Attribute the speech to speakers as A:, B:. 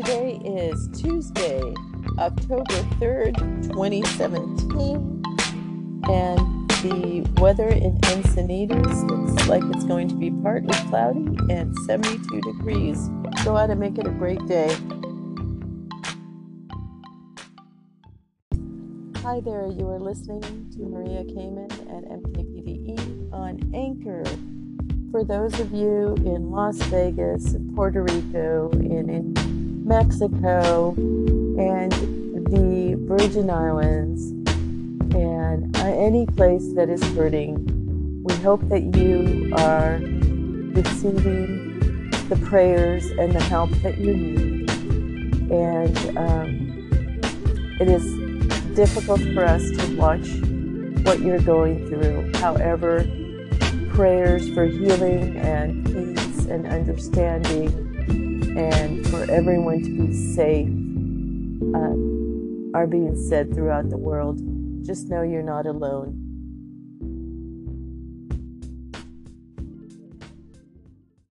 A: Today is Tuesday, October 3rd, 2017, and the weather in Encinitas looks like it's going to be partly cloudy and 72 degrees. Go out and make it a great day. Hi there, you are listening to Maria Kamen at MKPDE on Anchor. For those of you in Las Vegas, Puerto Rico, in, in Mexico, and the Virgin Islands, and uh, any place that is hurting, we hope that you are receiving the prayers and the help that you need. And um, it is difficult for us to watch what you're going through. However, prayers for healing and peace and understanding and for everyone to be safe uh, are being said throughout the world. Just know you're not alone.